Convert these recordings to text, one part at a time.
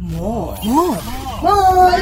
More. More. More.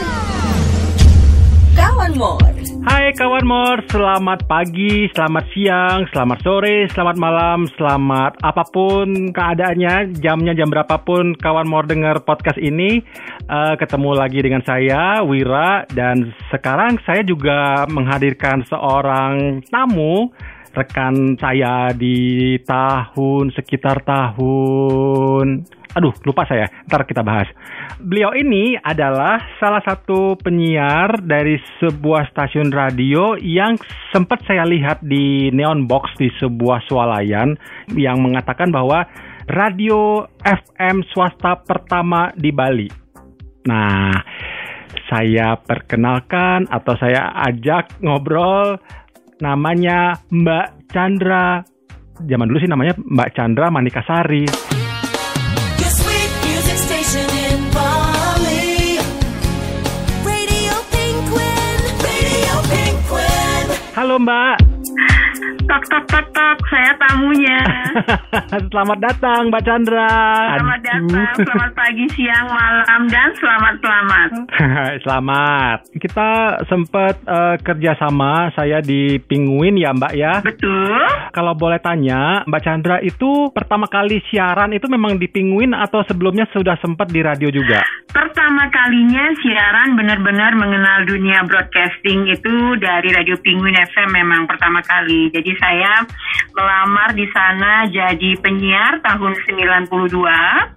Kawan More. Hai kawan Mor, selamat pagi, selamat siang, selamat sore, selamat malam, selamat apa pun keadaannya, jamnya jam berapapun kawan Mor dengar podcast ini. Uh, ketemu lagi dengan saya, Wira, dan sekarang saya juga menghadirkan seorang tamu rekan saya di tahun sekitar tahun aduh lupa saya ntar kita bahas. Beliau ini adalah salah satu penyiar dari sebuah stasiun radio yang sempat saya lihat di neon box di sebuah swalayan yang mengatakan bahwa radio FM swasta pertama di Bali. Nah saya perkenalkan atau saya ajak ngobrol namanya Mbak Chandra. Zaman dulu sih namanya Mbak Chandra Manikasari. Your sweet music station in Bali. Radio Penguin. Radio Penguin. Halo Mbak. Tok tok tok tok, saya tamunya. selamat datang Mbak Chandra. Selamat datang, selamat pagi, siang, malam, dan selamat selamat. selamat. Kita sempat uh, kerjasama saya di Penguin ya Mbak ya. Betul. Kalau boleh tanya, Mbak Chandra itu pertama kali siaran itu memang di Penguin atau sebelumnya sudah sempat di radio juga? Pertama kalinya siaran benar-benar mengenal dunia broadcasting itu dari Radio Penguin FM memang pertama kali. Jadi saya melamar di sana jadi penyiar tahun 92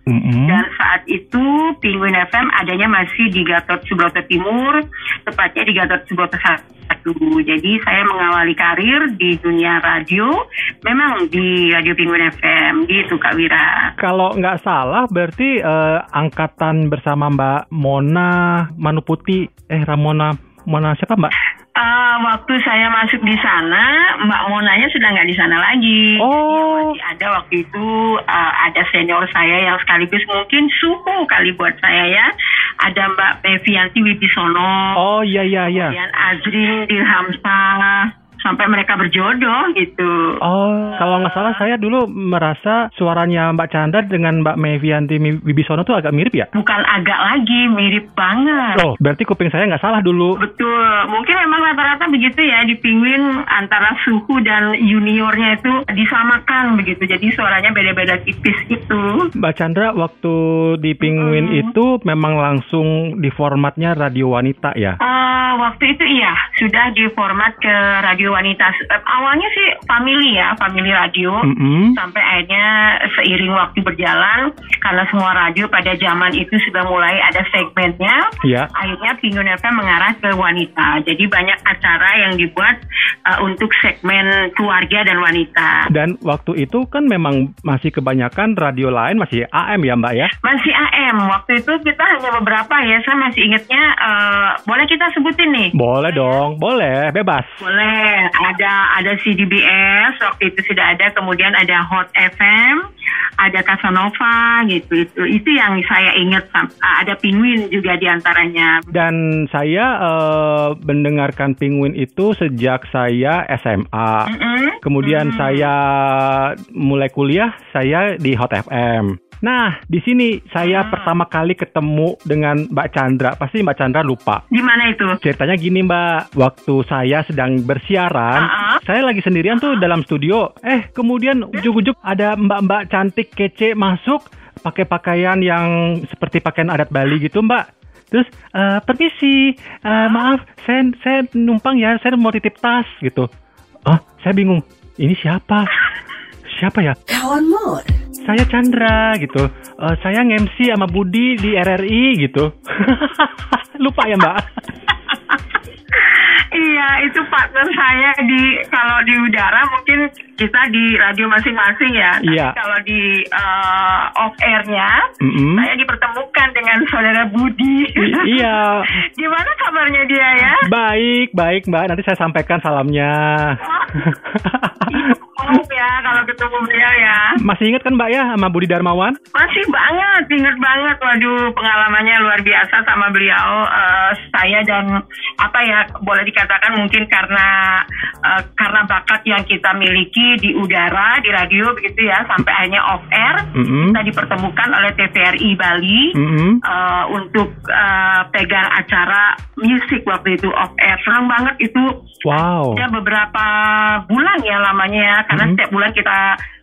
Mm-mm. dan saat itu Penguin FM adanya masih di Gatot Subroto Timur, tepatnya di Gatot Subroto 1. Jadi saya mengawali karir di dunia radio memang di Radio Penguin FM gitu Kak Wira. Kalau nggak salah berarti eh, angkatan bersama Mbak Mona Manuputi, eh Ramona Mona siapa Mbak? Eh, waktu saya masuk di sana, Mbak Monanya sudah nggak di sana lagi. Oh. Masih ada waktu itu eh, ada senior saya yang sekaligus mungkin suhu kali buat saya ya. Ada Mbak Pevianti Wibisono, Oh iya iya iya. kemudian Azrin Dirhamsah, sampai mereka berjodoh gitu. Oh, kalau nggak salah saya dulu merasa suaranya Mbak Chandra dengan Mbak Mevianti Wibisono tuh agak mirip ya? Bukan agak lagi, mirip banget. Oh, berarti kuping saya nggak salah dulu. Betul, mungkin memang rata-rata begitu ya di Penguin antara suhu dan juniornya itu disamakan begitu, jadi suaranya beda-beda tipis gitu. Mbak Chandra waktu di Penguin Mm-mm. itu memang langsung di formatnya radio wanita ya? Eh, waktu itu iya sudah di format ke radio wanita. Eh, awalnya sih family ya, family radio. Mm-mm. Sampai akhirnya seiring waktu berjalan, karena semua radio pada zaman itu sudah mulai ada segmennya, Ya. akhirnya Penguin FM mengarah ke wanita. Jadi banyak acara yang dibuat uh, untuk segmen keluarga dan wanita. Dan waktu itu kan memang masih kebanyakan radio lain masih AM ya Mbak ya? Masih AM, waktu itu kita hanya beberapa ya, saya masih ingatnya, uh, boleh kita sebutin nih? Boleh dong, boleh, bebas. Boleh, ada ada CDBS, waktu itu sudah ada, kemudian ada Hot FM, ada Casanova gitu, itu itu yang saya ingat, ah, ada Penguin juga di antaranya. Dan saya eh, mendengarkan Penguin itu sejak saya SMA. Mm-mm. Kemudian Mm. saya mulai kuliah, saya di Hot FM. Nah, di sini saya Hmm. pertama kali ketemu dengan Mbak Chandra. Pasti Mbak Chandra lupa. Di mana itu? Ceritanya gini Mbak, waktu saya sedang bersiaran, Ah, ah. saya lagi sendirian tuh dalam studio. Eh, kemudian ujuk-ujuk ada mbak-mbak cantik kece masuk pakai pakaian yang seperti pakaian adat Bali gitu Mbak. Terus, "Eh, permisi, eh, maaf, saya saya numpang ya, saya mau titip tas gitu. Oh, saya bingung. Ini siapa? Siapa ya? Kawan More. Saya Chandra gitu. "Eh, saya nge-MC sama Budi di RRI gitu. Lupa ya Mbak? Iya, itu partner saya di kalau di udara mungkin kita di radio masing-masing ya. Tapi Iya. kalau di uh, off airnya Mm-mm. saya dipertemukan dengan saudara Budi. I- iya. Gimana kabarnya dia ya? Baik, baik Mbak. Nanti saya sampaikan salamnya. Maaf ya kalau ketemu beliau ya. Masih ingat kan Mbak ya sama Budi Darmawan? Masih banget, inget banget. Waduh, pengalamannya luar biasa sama beliau. Eh, saya dan apa ya, boleh dikatakan mungkin karena eh, karena bakat yang kita miliki di udara, di radio begitu ya, sampai akhirnya off air. Mm-mm. Kita dipertemukan oleh TVRI Bali. Mm-mm. eh, untuk eh, pegang acara musik waktu itu off air. Senang banget itu Wow. ya beberapa bulan ya lamanya ya karena Mhm. setiap bulan kita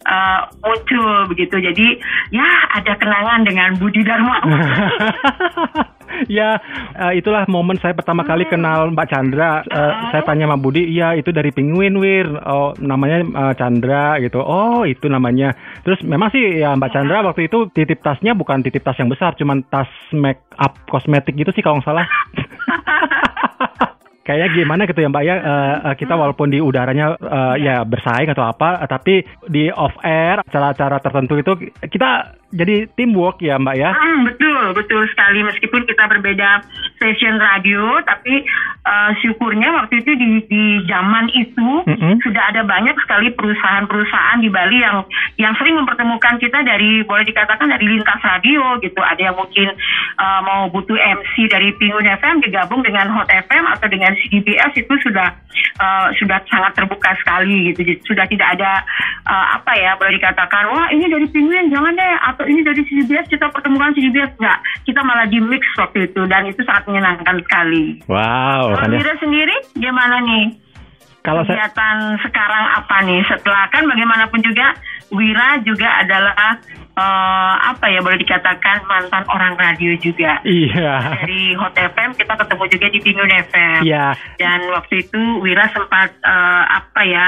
uh, muncul begitu jadi ya ada kenangan dengan Budi Dharma ya, eh, itulah momen saya pertama kali kenal Mbak Chandra. Eh, saya tanya sama Budi, iya itu dari Penguin Wir. Oh, namanya eh, Chandra gitu. Oh, itu namanya. Terus memang sih ya Mbak Chandra waktu itu titip tasnya bukan titip tas yang besar, cuman tas make up kosmetik gitu sih kalau nggak salah. Kayaknya gimana gitu ya Mbak ya eh, kita walaupun di udaranya eh, ya bersaing atau apa tapi di off air acara-acara tertentu itu kita jadi teamwork ya Mbak ya. Hmm, betul, betul sekali. Meskipun kita berbeda station radio, tapi uh, syukurnya waktu itu di, di zaman itu Mm-mm. sudah ada banyak sekali perusahaan-perusahaan di Bali yang yang sering mempertemukan kita dari boleh dikatakan dari lintas radio gitu. Ada yang mungkin uh, mau butuh MC dari Pingun FM digabung dengan Hot FM atau dengan CDBS itu sudah uh, sudah sangat terbuka sekali gitu. Sudah tidak ada uh, apa ya boleh dikatakan wah ini dari Penguin jangan deh atau ini dari CDBS kita pertemukan CDBS enggak kita malah di mix waktu itu dan itu sangat menyenangkan sekali. Wow, Kalau kan ya. Wira sendiri gimana nih? Kalau saya Kegiatan sekarang apa nih? Setelah kan bagaimanapun juga Wira juga adalah eh, apa ya boleh dikatakan mantan orang radio juga. iya. Dari Hot FM kita ketemu juga di Bingun FM. Iya. Dan waktu itu Wira sempat eh, apa ya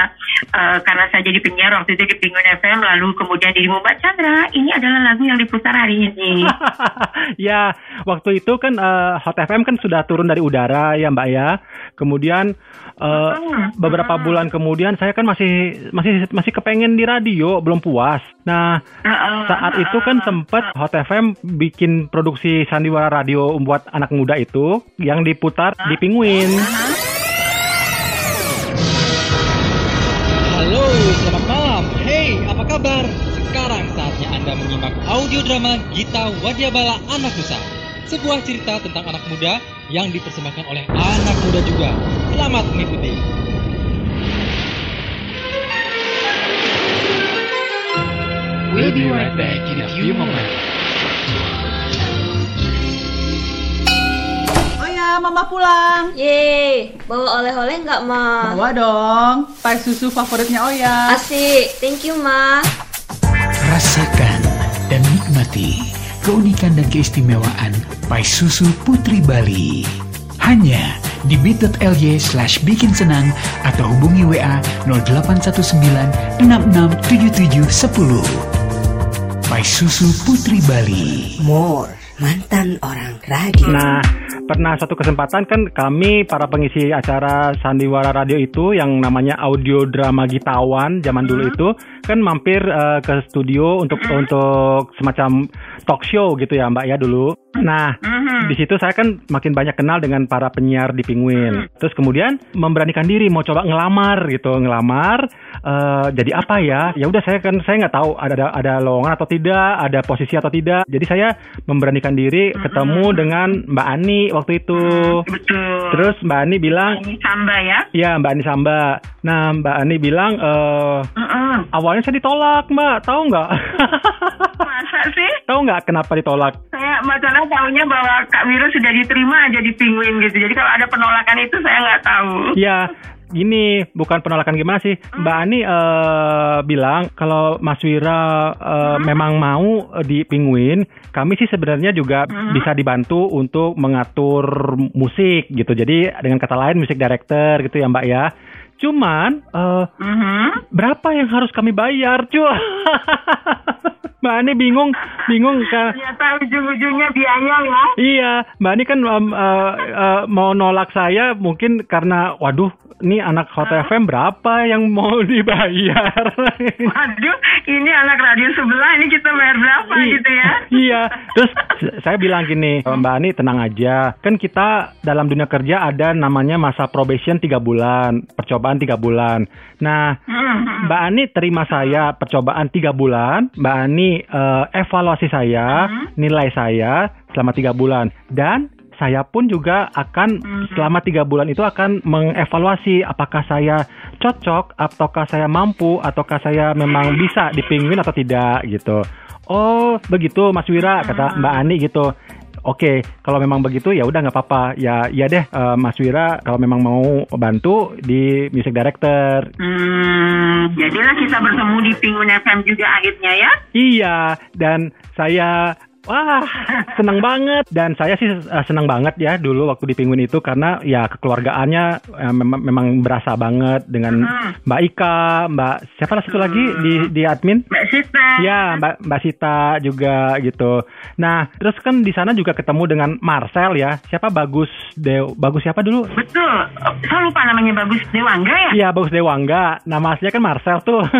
eh, karena saya jadi penyiar waktu itu di Bingun FM lalu kemudian di Mbak Chandra ini adalah lagu yang diputar hari ini. ya, waktu itu kan eh, Hot FM kan sudah turun dari udara ya Mbak ya. Kemudian Hmm. beberapa bulan kemudian saya kan masih masih masih kepengen di radio, belum puas. Nah, Heeh. Saat itu kan sempat Hot FM bikin produksi sandiwara radio buat anak muda itu yang diputar di Penguin. Halo, selamat malam. Hey, apa kabar? Sekarang saatnya Anda menyimak audio drama Gita Wadyabala Anak Nusa. Sebuah cerita tentang anak muda yang dipersembahkan oleh anak muda juga. Selamat mengikuti. We'll be right back in a few moments. Oh ya, mama pulang. Yeay, bawa oleh-oleh nggak, Ma? Bawa dong, pai susu favoritnya Oya. Asik, thank you, Ma. Rasakan dan nikmati keunikan dan keistimewaan pai susu Putri Bali. Hanya di bit.ly slash bikin senang atau hubungi WA 0819 667710. Susu Putri Bali. More mantan orang radio. Nah, pernah satu kesempatan kan kami para pengisi acara Sandiwara Radio itu yang namanya audio drama Gitawan zaman dulu itu kan mampir eh, ke studio untuk untuk semacam talk show gitu ya Mbak ya dulu. Nah, Mhm. di situ saya kan makin banyak kenal dengan para penyiar di Penguin. Terus kemudian memberanikan diri mau coba ngelamar gitu, ngelamar eh, jadi apa ya? Ya udah saya kan saya nggak tahu ada ada- ada lowongan atau tidak, ada posisi atau tidak. Jadi saya memberanikan diri ketemu dengan Mbak Ani waktu itu. Betul. Terus Mbak Ani bilang, ini Samba ya. ya Mbak Ani Samba. Nah Mbak Ani bilang, eh Heeh. Awalnya saya ditolak Mbak, tahu nggak? Masa sih? tahu nggak kenapa ditolak? Saya masalah tahunya bahwa Kak Wiro sudah diterima aja di Penguin gitu. Jadi kalau ada penolakan itu saya nggak tahu. Iya, gini bukan penolakan gimana sih Mbak Ani eh, bilang kalau Mas Wira eh, memang mau eh, di Penguin, kami sih sebenarnya juga bisa dibantu untuk mengatur musik gitu. Jadi dengan kata lain musik director gitu ya Mbak ya. Cuman eh, Mhm. berapa yang harus kami bayar, cuy? Mbak Ani bingung, bingung kan? Ternyata ujung-ujungnya biaya ya. Iya, Mbak Ani kan um, uh, uh, mau nolak saya mungkin karena, waduh, ini anak Hot FM berapa yang mau dibayar? Waduh, ini anak radio sebelah ini kita bayar berapa I- gitu ya? iya, terus saya bilang gini, Mbak Ani tenang aja, kan kita dalam dunia kerja ada namanya masa probation tiga bulan, percobaan tiga bulan. Nah, Hmm. Mbak Ani terima saya percobaan tiga bulan, Mbak Ani eh, evaluasi saya, nilai saya selama tiga bulan, dan saya pun juga akan selama tiga bulan itu akan mengevaluasi apakah saya cocok, ataukah saya mampu, ataukah saya memang bisa di Penguin atau tidak gitu. Oh begitu Mas Wira kata Mbak Ani gitu. Oke, kalau memang begitu ya udah nggak apa-apa. Ya, ya deh, eh, Mas Wira kalau memang mau bantu di music director, Hmm, jadilah kita bertemu di Pingun FM juga akhirnya ya. Iya, dan saya wah senang banget dan saya sih eh, senang banget ya dulu waktu di Penguin itu karena ya kekeluargaannya eh, memang, memang berasa banget dengan Mbak Ika, Mbak siapa lah satu lagi di di admin? Mbak Sita. Ya, Mbak Mbak Sita juga gitu. Nah, terus kan di sana juga ketemu dengan Marcel ya. Siapa Bagus Dew Bagus siapa dulu? Betul. Saya lupa namanya Bagus Dewangga ya? Iya, Bagus Dewangga. Nama aslinya kan Marcel tuh.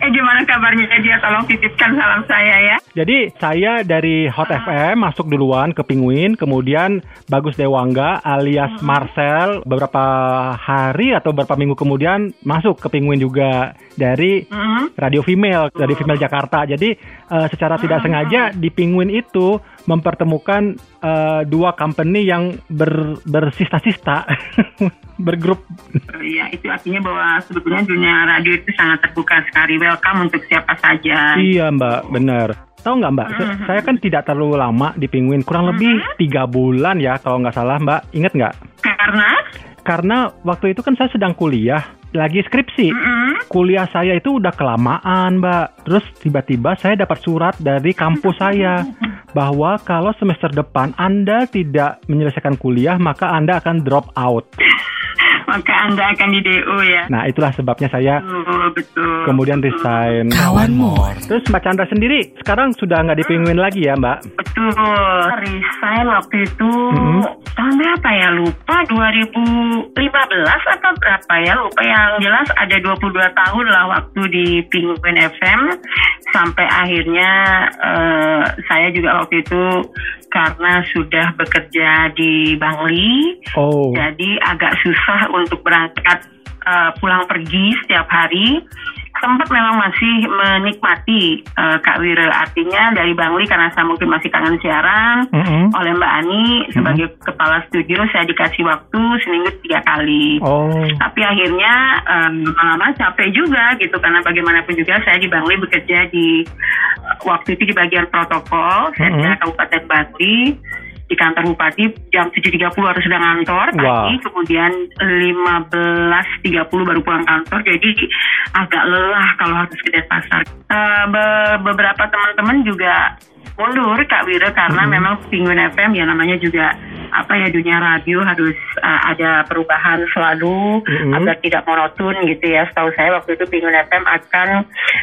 Eh gimana kabarnya dia? Tolong titipkan salam saya ya. Jadi saya dari Hot FM masuk duluan ke Penguin, kemudian Bagus Dewangga alias Marcel beberapa hari atau beberapa minggu kemudian masuk ke Penguin juga dari Hmm. Radio Female, dari Female Jakarta. Jadi eh, secara tidak sengaja di Penguin itu mempertemukan eh, dua company yang ber, bersista-sista, bergrup. Iya, itu artinya bahwa sebetulnya dunia radio itu sangat terbuka sekali. Welcome untuk siapa saja. Iya Mbak, benar. Tahu nggak Mbak, se- saya kan tidak terlalu lama di Penguin, kurang lebih tiga bulan ya kalau nggak salah Mbak. Ingat nggak? Karena Karena waktu itu kan saya sedang kuliah, lagi skripsi. mm, Kuliah saya itu udah kelamaan, Mbak. Terus tiba-tiba saya dapat surat dari kampus saya bahwa kalau semester depan Anda tidak menyelesaikan kuliah, maka Anda akan drop out. maka Anda akan di DO ya. Nah, itulah sebabnya saya Betul, betul. kemudian resign. Kawan Mor. Terus Mbak Chandra sendiri sekarang sudah nggak di Penguin lagi ya, Mbak? Betul. Resign waktu itu Mhm. tahun berapa ya? Lupa 2015 atau berapa ya? Lupa yang jelas ada 22 tahun lah waktu di Penguin FM sampai akhirnya eh, saya juga waktu itu karena sudah bekerja di Bangli Oh, jadi agak susah untuk berangkat eh, pulang pergi setiap hari. Sempat memang masih menikmati eh, Kak Wira. Artinya dari Bangli karena saya mungkin masih kangen siaran. Mm-mm. Oleh Mbak Ani sebagai kepala studio saya dikasih waktu seminggu tiga kali. oh, Tapi akhirnya em, lama-lama capek juga gitu karena bagaimanapun juga saya di Bangli bekerja di waktu itu di bagian protokol saya Mhm. Kabupaten Bangli di kantor bupati jam 7.30 harus sudah ngantor pagi Wah. kemudian 15.30 baru pulang kantor jadi agak lelah kalau harus ke Denpasar. Eh, be- beberapa teman-teman juga mundur Kak Wira karena Mhm. memang Penguin FM ya namanya juga apa ya dunia radio harus uh, ada perubahan selalu Mhm. agar tidak monoton gitu ya. Setahu saya waktu itu Penguin FM akan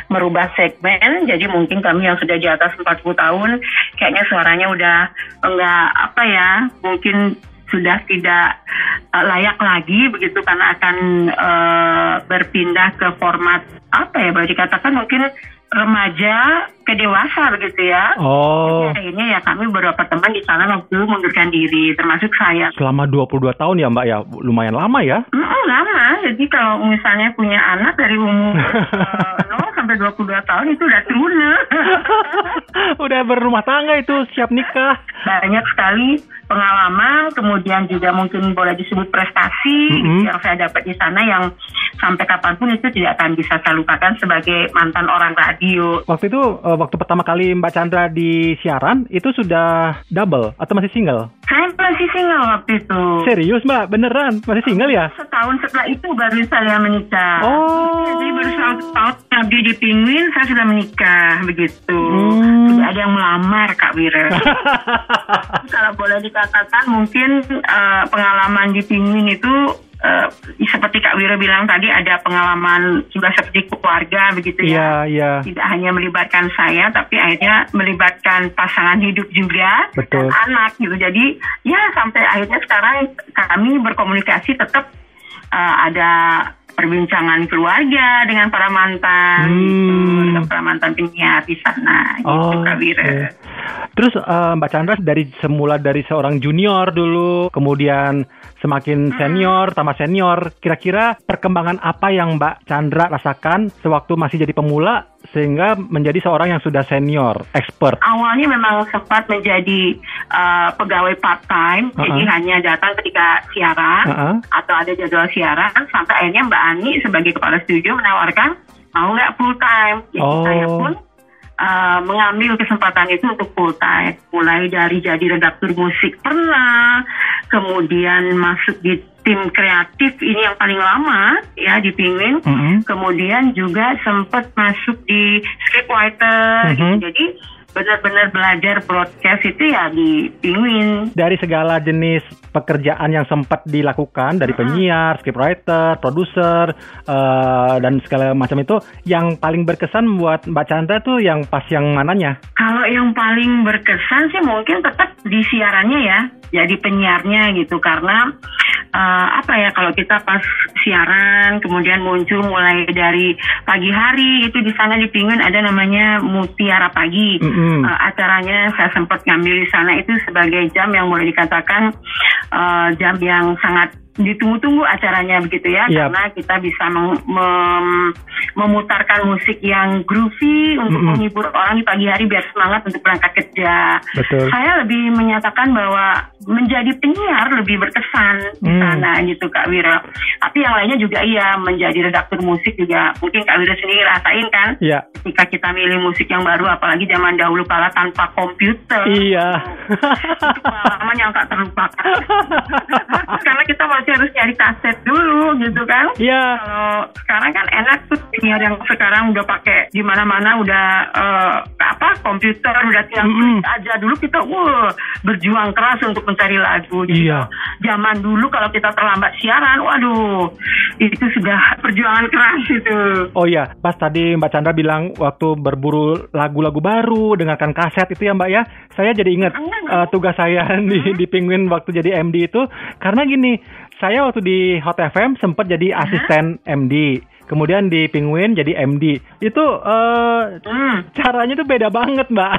merubah segmen jadi mungkin kami yang sudah di atas 40 tahun kayaknya suaranya udah enggak apa ya mungkin sudah tidak uh, layak lagi begitu karena akan uh, berpindah ke format apa ya boleh dikatakan mungkin remaja ke dewasa begitu ya. oh. Akhirnya ya kami beberapa teman di sana waktu mundurkan diri, termasuk saya. Selama 22 tahun ya Mbak ya, lumayan lama ya. Mm, lama, jadi kalau misalnya punya anak dari umur eh, 0 sampai 22 tahun itu udah tuna. Udah berumah tangga itu, siap nikah. Banyak sekali pengalaman, kemudian juga mungkin boleh disebut prestasi Mm-mm. yang saya dapat di sana yang sampai kapan pun itu tidak akan bisa saya lupakan sebagai mantan orang radio. Waktu itu, eh, waktu pertama kali Mbak Chandra di siaran, itu sudah double atau masih single? Saya masih single waktu itu. Serius Mbak, beneran? Masih single ya? Setahun setelah itu baru saya menikah. Oh. Jadi baru satu tahun abdi di Penguin saya sudah menikah begitu. Hmm. Sudah ada yang melamar Kak Wira. Kalau boleh dikatakan mungkin eh, pengalaman di Penguin itu eh, seperti Kak Wira bilang tadi ada pengalaman juga seperti keluarga begitu ya. iya. Tidak hanya melibatkan saya, tapi akhirnya melibatkan pasangan hidup juga Betul. dan anak gitu. Jadi ya sampai akhirnya sekarang kami berkomunikasi tetap eh, ada perbincangan keluarga dengan para mantan, Hmm. gitu, dengan para mantan penyiar di sana, gitu Oh, Kak Wira. oke. Terus eh, Mbak Chandra dari semula dari seorang junior dulu, kemudian semakin senior, tambah senior, kira-kira perkembangan apa yang Mbak Chandra rasakan sewaktu masih jadi pemula sehingga menjadi seorang yang sudah senior, expert? awalnya memang sempat menjadi uh, pegawai part time, jadi Uh-uh. hanya datang ketika siaran Uh-uh. atau ada jadwal siaran sampai akhirnya Mbak Ani sebagai kepala studio menawarkan mau nggak full time. Jadi Oh. saya pun uh, mengambil kesempatan itu untuk full time, mulai dari jadi redaktur musik pernah, kemudian masuk di tim kreatif ini yang paling lama ya di Penguin. Mm-mm. Kemudian juga sempat masuk di scriptwriter. gitu. Mhm. Jadi benar-benar belajar broadcast itu ya di Penguin. Dari segala jenis pekerjaan yang sempat dilakukan dari penyiar, scriptwriter, produser, eh, dan segala macam itu, yang paling berkesan buat Mbak Chandra tuh yang pas yang mananya? Kalau yang paling berkesan sih mungkin tetap di siarannya ya, jadi penyiarnya gitu karena eh, apa ya kalau kita pas siaran kemudian muncul mulai dari pagi hari itu di sana di Penguin ada namanya Mutiara Pagi. Mm-mm. Eh, acaranya saya sempat ngambil di sana itu sebagai jam yang boleh dikatakan eh, jam yang sangat ditunggu-tunggu acaranya begitu ya Yap. karena kita bisa meng- mem- memutarkan musik yang groovy untuk Mm-mm. menghibur orang di pagi hari biar semangat untuk berangkat kerja. Betul. Saya lebih menyatakan bahwa menjadi penyiar lebih berkesan di Hmm. sana gitu Kak Wira. Tapi yang lainnya juga iya menjadi redaktur musik juga mungkin Kak Wira sendiri rasain kan Iya. ketika kita milih musik yang baru apalagi zaman dahulu kala tanpa komputer Iya. itu pengalaman yang tak terlupakan karena kita masih harus nyari kaset dulu gitu kan Iya. kalau sekarang kan enak tuh penyiar yang sekarang udah pakai di mana-mana udah eh, apa komputer udah tinggal Mm-mm. klik aja dulu kita wah berjuang keras untuk mencari lagu gitu. Iya. zaman dulu kalau kita terlambat siaran waduh itu sudah perjuangan keras itu Oh iya, pas tadi Mbak Chandra bilang waktu berburu lagu-lagu baru, dengarkan kaset itu ya Mbak ya, saya jadi ingat eh, tugas saya di di Penguin waktu jadi MD itu karena gini, saya waktu di Hot FM sempat jadi asisten MD, kemudian di Penguin jadi MD. Itu eh, Hmm. caranya tuh beda banget Mbak.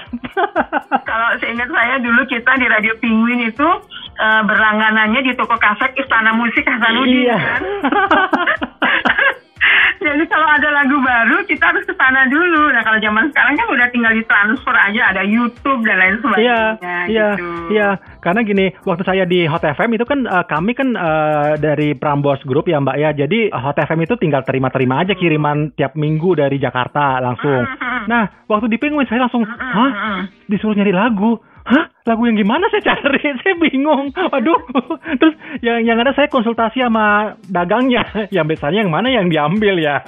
Kalau seingat saya dulu kita di Radio Penguin itu eh, berlangganannya di toko kaset Istana Musik Hasanuddin Iya. kan. Jadi kalau ada lagu baru kita harus ke sana dulu. Nah kalau zaman sekarang kan udah tinggal ditransfer aja ada YouTube dan lain Iya, sebagainya iya, gitu. iya. Karena gini, waktu saya di Hot FM itu kan eh, kami kan eh, dari Prambors Group ya Mbak ya. Jadi eh, Hot FM itu tinggal terima-terima aja kiriman tiap minggu dari Jakarta langsung. Nah, waktu di Penguin saya langsung, hah? Disuruh nyari lagu. Hah? Lagu yang gimana saya cari? saya bingung. Aduh. Terus yang yang ada saya konsultasi sama dagangnya. Yang biasanya yang mana yang diambil ya.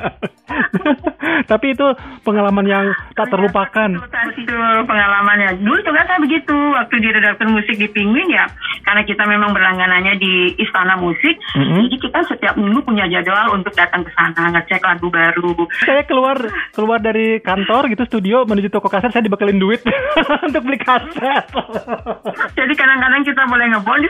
Tapi itu pengalaman yang tak terlupakan. Itu pengalamannya. Dulu juga saya begitu waktu di redaktur musik di Penguin ya. Karena kita memang berlangganannya di Istana Musik. Mhm. Jadi kita setiap minggu punya jadwal untuk datang ke sana ngecek lagu baru. saya keluar keluar dari kantor gitu studio menuju toko kaset saya dibekelin duit untuk beli kaset. Jadi kadang-kadang kita boleh ngebon.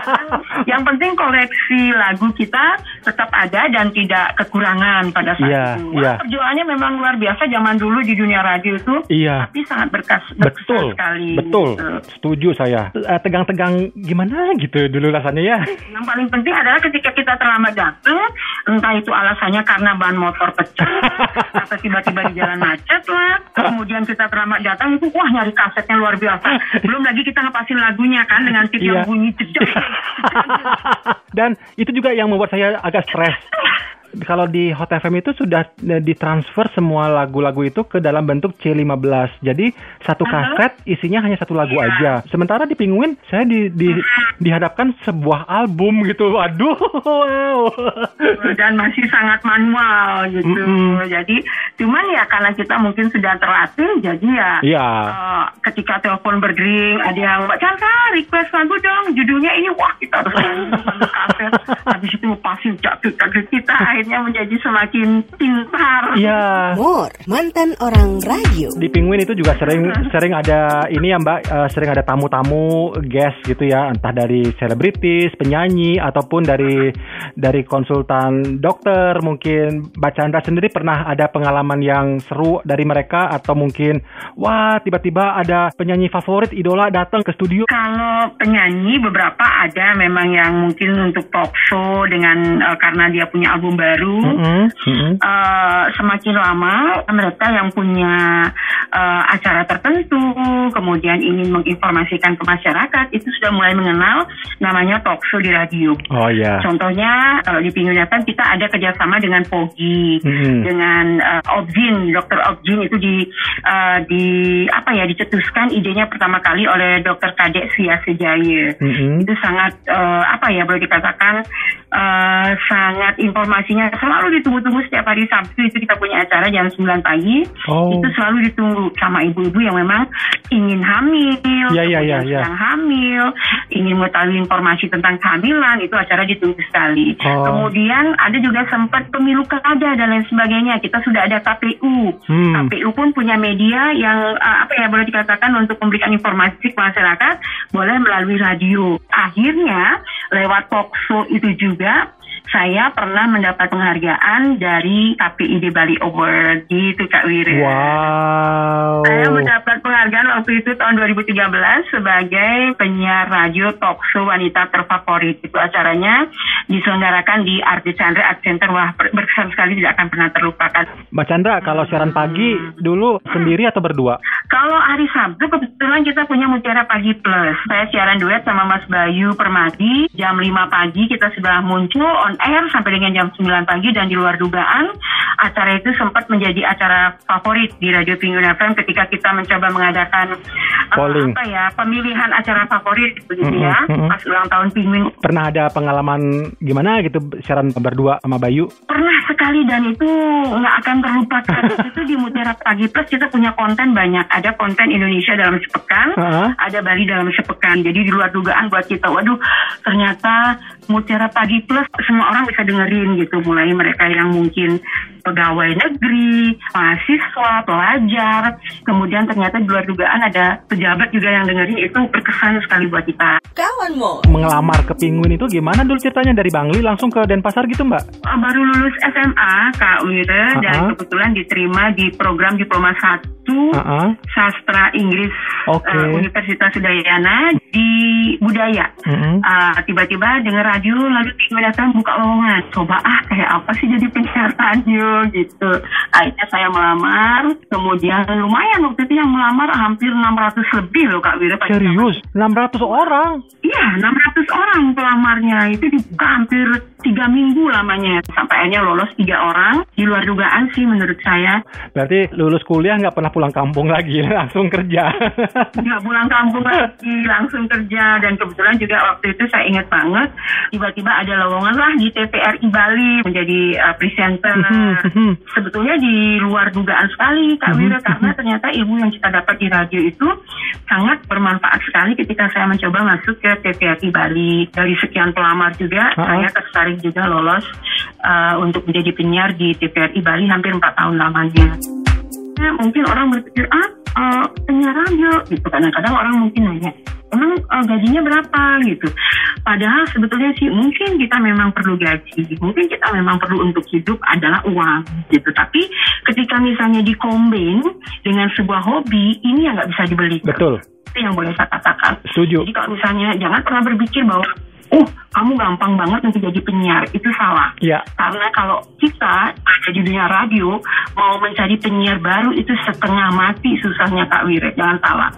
Yang penting koleksi lagu kita tetap ada dan tidak kekurangan pada saat Iya, itu. iya. Wah, Perjuangannya memang luar biasa zaman dulu di dunia radio itu. Iya. Tapi sangat berkas, berkesan Betul, sekali. betul, gitu. setuju saya. Eh, Tegang-tegang gimana gitu dulu rasanya ya. Yang paling penting adalah ketika kita terlambat datang, entah itu alasannya karena ban motor pecah, atau tiba-tiba di jalan macet lah, kemudian kita terlambat datang itu wah nyari kasetnya luar biasa. Belum lagi kita ngepasin lagunya kan dengan tip Iya. yang bunyi jedek. Dan itu juga yang membuat saya agak stres. kalau di Hot FM itu sudah eh, ditransfer semua lagu-lagu itu ke dalam bentuk C15. Jadi satu kaset isinya hanya satu lagu aja. Sementara di Penguin saya di, di dihadapkan sebuah album gitu. Waduh, wow. dan masih sangat manual gitu. Mm-mm. Jadi cuman ya karena kita mungkin sudah terlatih jadi ya Iya. eh, ketika telepon berdering ada yang Mbak Chandra request lagu dong judulnya ini wah kita harus kaset habis itu pasti jatuh jatuh kita akhirnya menjadi semakin pintar Iya. More mantan orang radio. Di Penguin itu juga sering sering ada ini ya Mbak, eh, sering ada tamu-tamu guest gitu ya, entah dari selebritis, penyanyi ataupun dari dari konsultan dokter. Mungkin Mbak Chandra sendiri pernah ada pengalaman yang seru dari mereka atau mungkin wah tiba-tiba ada penyanyi favorit idola datang ke studio. Kalau penyanyi beberapa ada memang yang mungkin untuk talk show dengan eh, karena dia punya album baru. Mm-mm, mm-mm. Eh, semakin lama mereka yang punya eh, acara tertentu kemudian ingin menginformasikan ke masyarakat itu sudah mulai mengenal namanya talk show di radio. Oh ya. Contohnya kalau di Pinggir Jatan kita ada kerjasama dengan Pogi, Mm-mm. dengan eh, Objin, Dokter Objin itu di eh, di apa ya dicetuskan idenya pertama kali oleh Dokter Kadek Sia Sejaya Mm-mm. itu sangat eh, apa ya boleh dikatakan eh, sangat informasinya selalu ditunggu-tunggu setiap hari Sabtu itu kita punya acara jam 9 pagi Oh. itu selalu ditunggu sama ibu-ibu yang memang ingin hamil Ya, ya, ya, ya. sedang hamil ingin mengetahui informasi tentang kehamilan itu acara ditunggu sekali Oh. kemudian ada juga sempat pemilu kada dan lain sebagainya kita sudah ada KPU Hmm. KPU pun punya media yang uh, apa ya boleh dikatakan untuk memberikan informasi ke masyarakat boleh melalui radio. Akhirnya lewat talk show itu juga saya pernah mendapat penghargaan dari KPID Bali Award gitu Kak Wira. Wow. Saya mendapat penghargaan waktu itu tahun 2013 sebagai penyiar radio talk show wanita terfavorit. Itu acaranya diselenggarakan di Arti Chandra Art Center. Wah, ber- berkesan sekali tidak akan pernah terlupakan. Mbak Chandra, kalau siaran pagi dulu sendiri atau berdua? Kalau hari Sabtu kebetulan kita punya Mutiara Pagi Plus. Saya siaran duet sama Mas Bayu Permadi. Jam 5 pagi kita sudah muncul on air sampai dengan jam 9 pagi dan di luar dugaan acara itu sempat menjadi acara favorit di Radio Pinggul FM ketika kita mencoba mengadakan uh, Polling. apa ya pemilihan acara favorit begitu ya Mm-mm, mm-mm. pas ulang tahun Pinguin Pernah ada pengalaman gimana gitu siaran berdua sama Bayu? Pernah sekali dan itu nggak akan terlupakan. itu di Mutiara Pagi Plus kita punya konten banyak. Ada konten Indonesia dalam sepekan, Heeh. ada Bali dalam sepekan. Jadi di luar dugaan buat kita. Waduh, ternyata Mutiara Pagi Plus semua orang bisa dengerin gitu. Mulai mereka yang mungkin pegawai negeri, mahasiswa, pelajar. Kemudian ternyata di luar dugaan ada pejabat juga yang dengerin. Itu berkesan sekali buat kita. Kawan More. Mengelamar ke Penguin itu gimana dulu ceritanya dari Bangli langsung ke Denpasar gitu Mbak? Uh, baru lulus SMA Kak Wira dan Uh-uh. kebetulan diterima di program diploma 1 Heeh. sastra Inggris Oke. uh, Universitas Udayana di budaya. Mm-mm. Uh, tiba-tiba dengar radio lalu tiba datang buka lowongan coba ah kayak apa sih jadi penyiar radio gitu akhirnya saya melamar kemudian lumayan waktu itu yang melamar hampir 600 lebih loh Kak Wira Serius? 600 orang? Iya, 600 orang pelamarnya. Itu dibuka hampir tiga minggu lamanya. Sampai akhirnya lolos tiga orang. Di luar dugaan sih menurut saya. Berarti lulus kuliah nggak pernah pulang kampung lagi, langsung kerja. Nggak pulang kampung lagi, langsung kerja. Dan kebetulan juga waktu itu saya ingat banget. Tiba-tiba ada lowongan lah di TVRI Bali menjadi uh, presenter. Mhm. Sebetulnya di luar dugaan sekali Kak Wira. Karena ternyata ilmu yang kita dapat di radio itu sangat bermanfaat sekali ketika saya mencoba masuk ke TVRI Bali. Dari sekian pelamar juga, saya tertarik juga lolos uh, untuk menjadi penyiar di TVRI Bali hampir 4 tahun lamanya. Mungkin orang berpikir, ah, uh, penyiar radio, gitu. Kadang-kadang orang mungkin nanya, emang uh, gajinya berapa, gitu. Padahal sebetulnya sih mungkin kita memang perlu gaji, mungkin kita memang perlu untuk hidup adalah uang, gitu. Tapi ketika misalnya dikombin dengan sebuah hobi, ini yang nggak bisa dibeli. Betul, Itu yang boleh saya katakan. setuju. Jadi kalau misalnya jangan pernah berpikir bahwa oh kamu gampang banget untuk jadi penyiar itu salah Iya. karena kalau kita ada di dunia radio mau mencari penyiar baru itu setengah mati susahnya Kak Wira jangan salah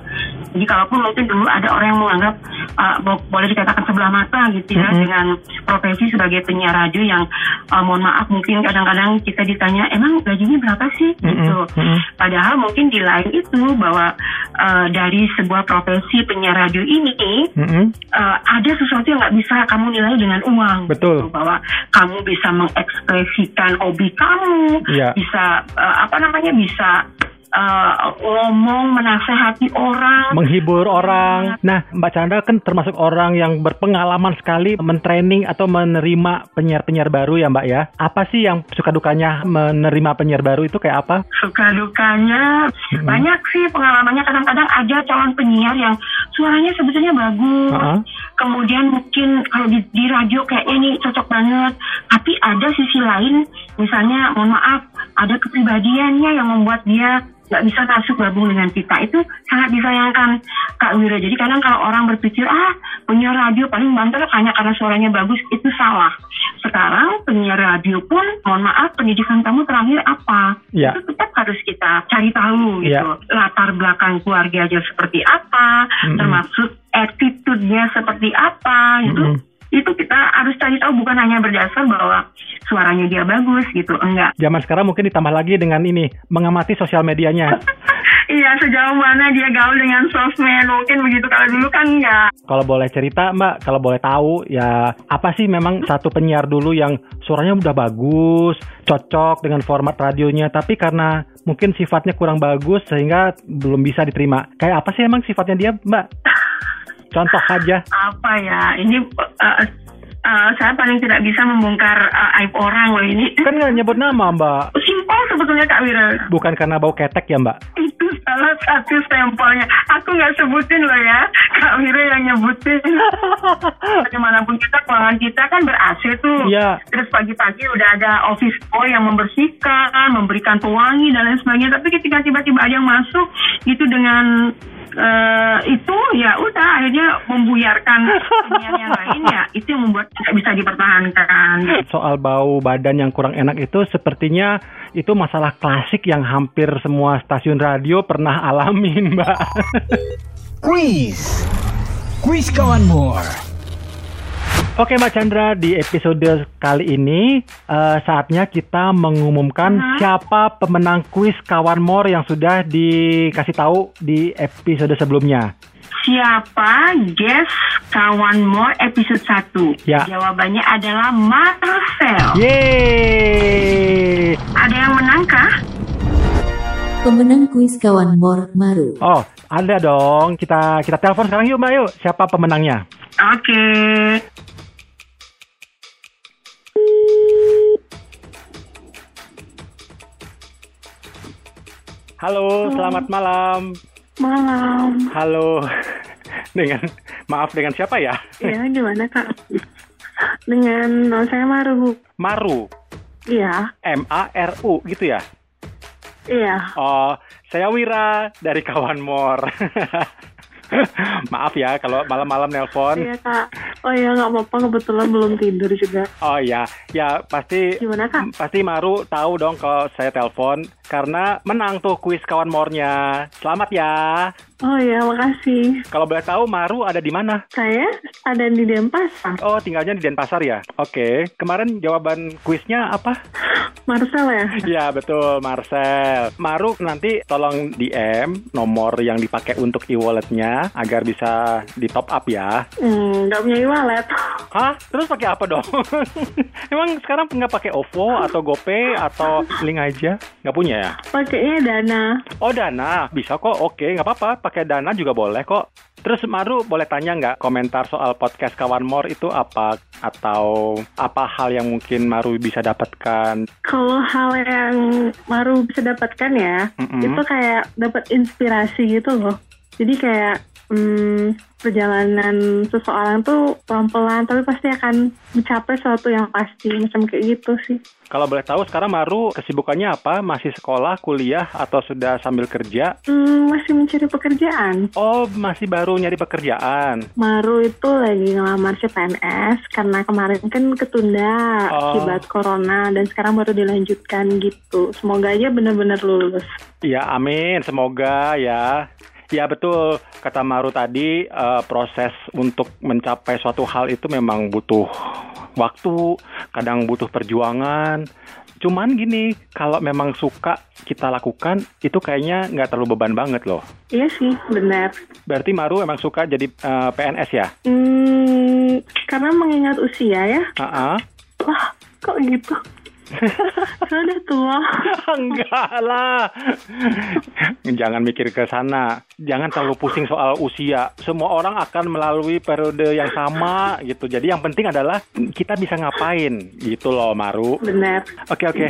jadi kalaupun mungkin dulu ada orang yang menganggap uh, bo- boleh dikatakan sebelah mata gitu ya Mhm. dengan profesi sebagai penyiar radio yang uh, mohon maaf mungkin kadang-kadang kita ditanya emang gajinya berapa sih Mm-mm, gitu mm-mm. padahal mungkin di lain itu bahwa uh, dari sebuah profesi penyiar radio ini Mm-mm. uh, ada sesuatu yang nggak bisa kamu nilai dengan uang. Betul. Gitu, bahwa kamu bisa mengekspresikan hobi kamu, Iya. bisa uh, apa namanya bisa uh, ngomong menasehati orang. menghibur orang. Nah, Mbak Chandra kan termasuk orang yang berpengalaman sekali mentraining atau menerima penyiar-penyiar baru ya Mbak ya. Apa sih yang suka dukanya menerima penyiar baru itu kayak apa? Suka dukanya Mm-mm. banyak sih pengalamannya. Kadang-kadang ada calon penyiar yang suaranya sebetulnya bagus. Heeh. Kemudian mungkin kalau di, di radio kayaknya ini cocok banget. Tapi ada sisi lain, misalnya mohon maaf, ada kepribadiannya yang membuat dia nggak bisa masuk gabung dengan kita. Itu sangat disayangkan Kak Wira. Jadi kadang kalau orang berpikir, ah penyiar radio paling banter hanya karena suaranya bagus, itu salah. Sekarang penyiar radio pun, mohon maaf, pendidikan kamu terakhir apa? Iya. Itu tetap harus kita cari tahu gitu. Iya. Latar belakang keluarganya seperti apa, Mm-mm. termasuk attitude-nya seperti apa gitu. Mm-mm. Itu kita harus cari tahu bukan hanya berdasar bahwa suaranya dia bagus gitu, enggak. Zaman sekarang mungkin ditambah lagi dengan ini, mengamati sosial medianya. Iya, sejauh mana dia gaul dengan sosmed mungkin begitu kalau dulu kan enggak. Kalau boleh cerita Mbak, kalau boleh tahu ya apa sih memang satu penyiar dulu yang suaranya udah bagus, cocok dengan format radionya, tapi karena mungkin sifatnya kurang bagus sehingga belum bisa diterima. Kayak apa sih emang sifatnya dia Mbak? Contoh aja. Apa ya? Ini uh, uh, saya paling tidak bisa membongkar uh, aib orang loh ini. Kan nggak nyebut nama Mbak. Simpel sebetulnya Kak Wira. Bukan karena bau ketek ya Mbak? Itu salah satu stempelnya. Aku nggak sebutin loh ya. Kak Wira yang nyebutin. Bagaimanapun kita, keuangan kita kan ber-AC tuh. Iya. Terus pagi-pagi udah ada office boy yang membersihkan, memberikan pewangi dan lain sebagainya. Tapi ketika tiba-tiba ada yang masuk, itu dengan eh, itu ya udah akhirnya membuyarkan yang lain ya itu yang membuat tidak bisa dipertahankan. Soal bau badan yang kurang enak itu sepertinya itu masalah klasik yang hampir semua stasiun radio pernah alamin Mbak. Quiz. Quiz Kawan More. Oke Mbak Chandra, di episode kali ini eh, saatnya kita mengumumkan Mhm. siapa pemenang kuis Kawan More yang sudah dikasih tahu di episode sebelumnya. Siapa guest kawan more episode 1? Ya. Jawabannya adalah Marcel. Yeay! Ada yang menangkah? Pemenang kuis kawan Mor Maru. Oh, ada dong. Kita kita telepon sekarang yuk Mbak yuk. Siapa pemenangnya? Oke. Halo, selamat malam. Malam. Halo. Dengan maaf dengan siapa ya? Ya, gimana kak? Dengan nama saya Maru. Maru. Iya, M A R U gitu ya? iya. Oh, saya Wira dari Kawan Mor. Maaf ya kalau malam-malam nelpon. Iya kak. Oh iya nggak apa-apa kebetulan belum tidur juga. Oh ya, ya pasti Gimana kak? pasti Maru tahu dong kalau saya telepon karena menang tuh kuis Kawan Mornya. Selamat ya. Oh iya makasih. Kalau boleh tahu Maru ada di mana? Saya ada di Denpasar. Oh, tinggalnya di Denpasar ya. Oke, kemarin jawaban kuisnya apa? Marcel ya? Ya betul, Marcel. Maru nanti tolong DM nomor yang dipakai untuk e-walletnya agar bisa di top up ya. Hmm, nggak punya e-wallet. Hah? Terus pakai apa dong? Emang sekarang nggak pakai OVO atau GoPay atau link aja? Nggak punya ya? Pakainya Dana. Oh Dana, bisa kok. Oke, nggak apa-apa. Pakai Dana juga boleh kok. Terus Maru boleh tanya nggak komentar soal podcast Kawan More itu apa? Atau apa hal yang mungkin Maru bisa dapatkan? Kalau hal yang baru bisa dapatkan ya, Mm-mm. itu kayak dapat inspirasi gitu loh. Jadi kayak hmm, perjalanan seseorang tuh pelan-pelan, tapi pasti akan mencapai sesuatu yang pasti, macam kayak gitu sih. Kalau boleh tahu sekarang Maru kesibukannya apa? Masih sekolah, kuliah, atau sudah sambil kerja? Hmm, masih mencari pekerjaan. Oh, masih baru nyari pekerjaan. Maru itu lagi ngelamar CPNS karena kemarin kan ketunda Oh. akibat corona dan sekarang baru dilanjutkan gitu. Semoga aja benar-benar lulus. Ya, amin. Semoga ya. Ya betul, kata Maru tadi eh, proses untuk mencapai suatu hal itu memang butuh waktu, kadang butuh perjuangan. Cuman gini, kalau memang suka kita lakukan, itu kayaknya nggak terlalu beban banget loh. Iya sih, benar. Berarti Maru emang suka jadi eh, PNS ya? Hmm, karena mengingat usia ya. Ah, Wah, kok gitu? Saya udah tua. Enggak lah. Jangan mikir ke sana. Jangan terlalu pusing soal usia. Semua orang akan melalui periode yang sama gitu. Jadi yang penting adalah kita bisa ngapain gitu loh Maru. Benar. Oke oke.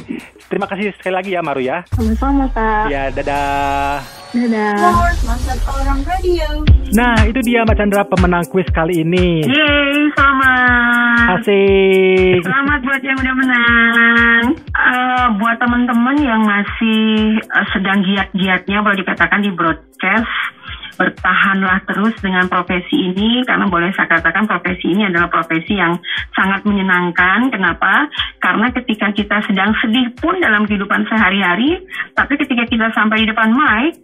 Terima kasih sekali lagi ya Maru ya. Sama-sama, Kak. Ya dadah. Dadah. mantan orang radio. Nah itu dia Mbak Chandra pemenang kuis kali ini. Yeay, selamat. Asik. Selamat buat yang udah menang. Eh, buat teman-teman yang masih eh, sedang giat-giatnya boleh dikatakan di broadcast bertahanlah terus dengan profesi ini karena boleh saya katakan profesi ini adalah profesi yang sangat menyenangkan. Kenapa? Karena ketika kita sedang sedih pun dalam kehidupan sehari-hari, tapi ketika kita sampai di depan mic,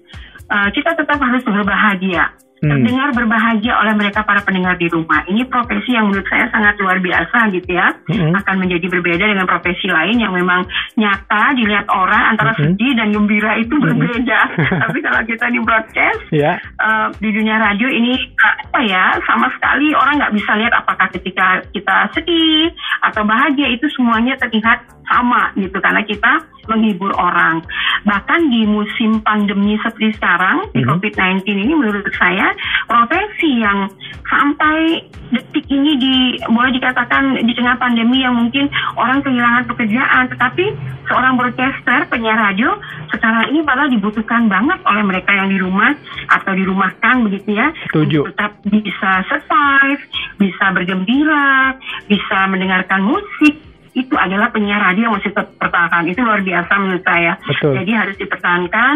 eh, kita tetap harus berbahagia. Hmm. Terdengar berbahagia oleh mereka para pendengar di rumah. Ini profesi yang menurut saya sangat luar biasa gitu ya. Mm-mm. Akan menjadi berbeda dengan profesi lain yang memang nyata dilihat orang antara Mhm. sedih dan gembira itu berbeda. Tapi kalau kita di broadcast Ya. eh, di dunia radio ini eh, apa ya sama sekali orang nggak bisa lihat apakah ketika kita sedih atau bahagia itu semuanya terlihat sama gitu karena kita menghibur orang bahkan di musim pandemi seperti sekarang di Mhm. COVID-19 ini menurut saya profesi yang sampai detik ini di boleh dikatakan di tengah pandemi yang mungkin orang kehilangan pekerjaan tetapi seorang broadcaster penyiar radio sekarang ini malah dibutuhkan banget oleh mereka yang di rumah atau dirumahkan begitu ya Setuju. tetap bisa survive, bisa bergembira, bisa mendengarkan musik. Itu adalah penyiar radio yang mesti dipertahankan. Itu luar biasa menurut saya. Betul. Jadi harus dipertahankan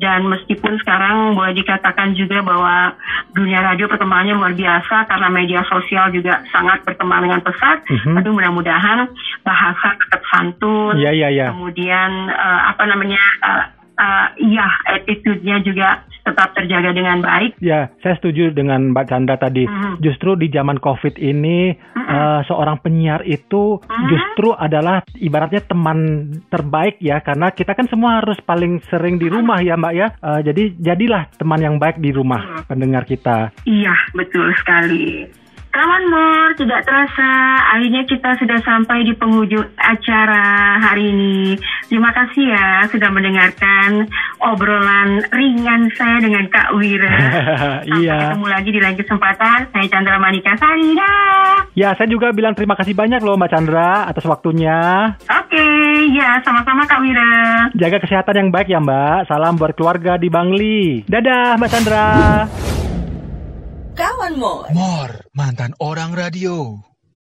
dan meskipun sekarang boleh dikatakan juga bahwa dunia radio perkembangannya luar biasa karena media sosial juga sangat berkembang dengan pesat. Mhm. Tapi mudah-mudahan bahasa tetap santun, Ya ya ya. kemudian eh, apa namanya eh, eh, iya attitude-nya juga tetap terjaga dengan baik. Ya, saya setuju dengan Mbak Chandra tadi. Mhm. Justru di zaman COVID ini, eh, seorang penyiar itu Mhm. justru adalah ibaratnya teman terbaik ya, karena kita kan semua harus paling sering di rumah ya Mbak ya. Eh, jadi jadilah teman yang baik di rumah pendengar kita. Iya, betul sekali. Kawan Mor, tidak terasa akhirnya kita sudah sampai di penghujung acara hari ini. Terima kasih ya sudah mendengarkan obrolan ringan saya dengan Kak Wira. Sampai iya. ketemu lagi di lain kesempatan. Saya Chandra Manika Sari. Dah. Ya, saya juga bilang terima kasih banyak loh Mbak Chandra atas waktunya. Oke, ya sama-sama Kak Wira. Jaga kesehatan yang baik ya Mbak. Salam buat keluarga di Bangli. Dadah Mbak Chandra. Kawan More. More, mantan orang radio.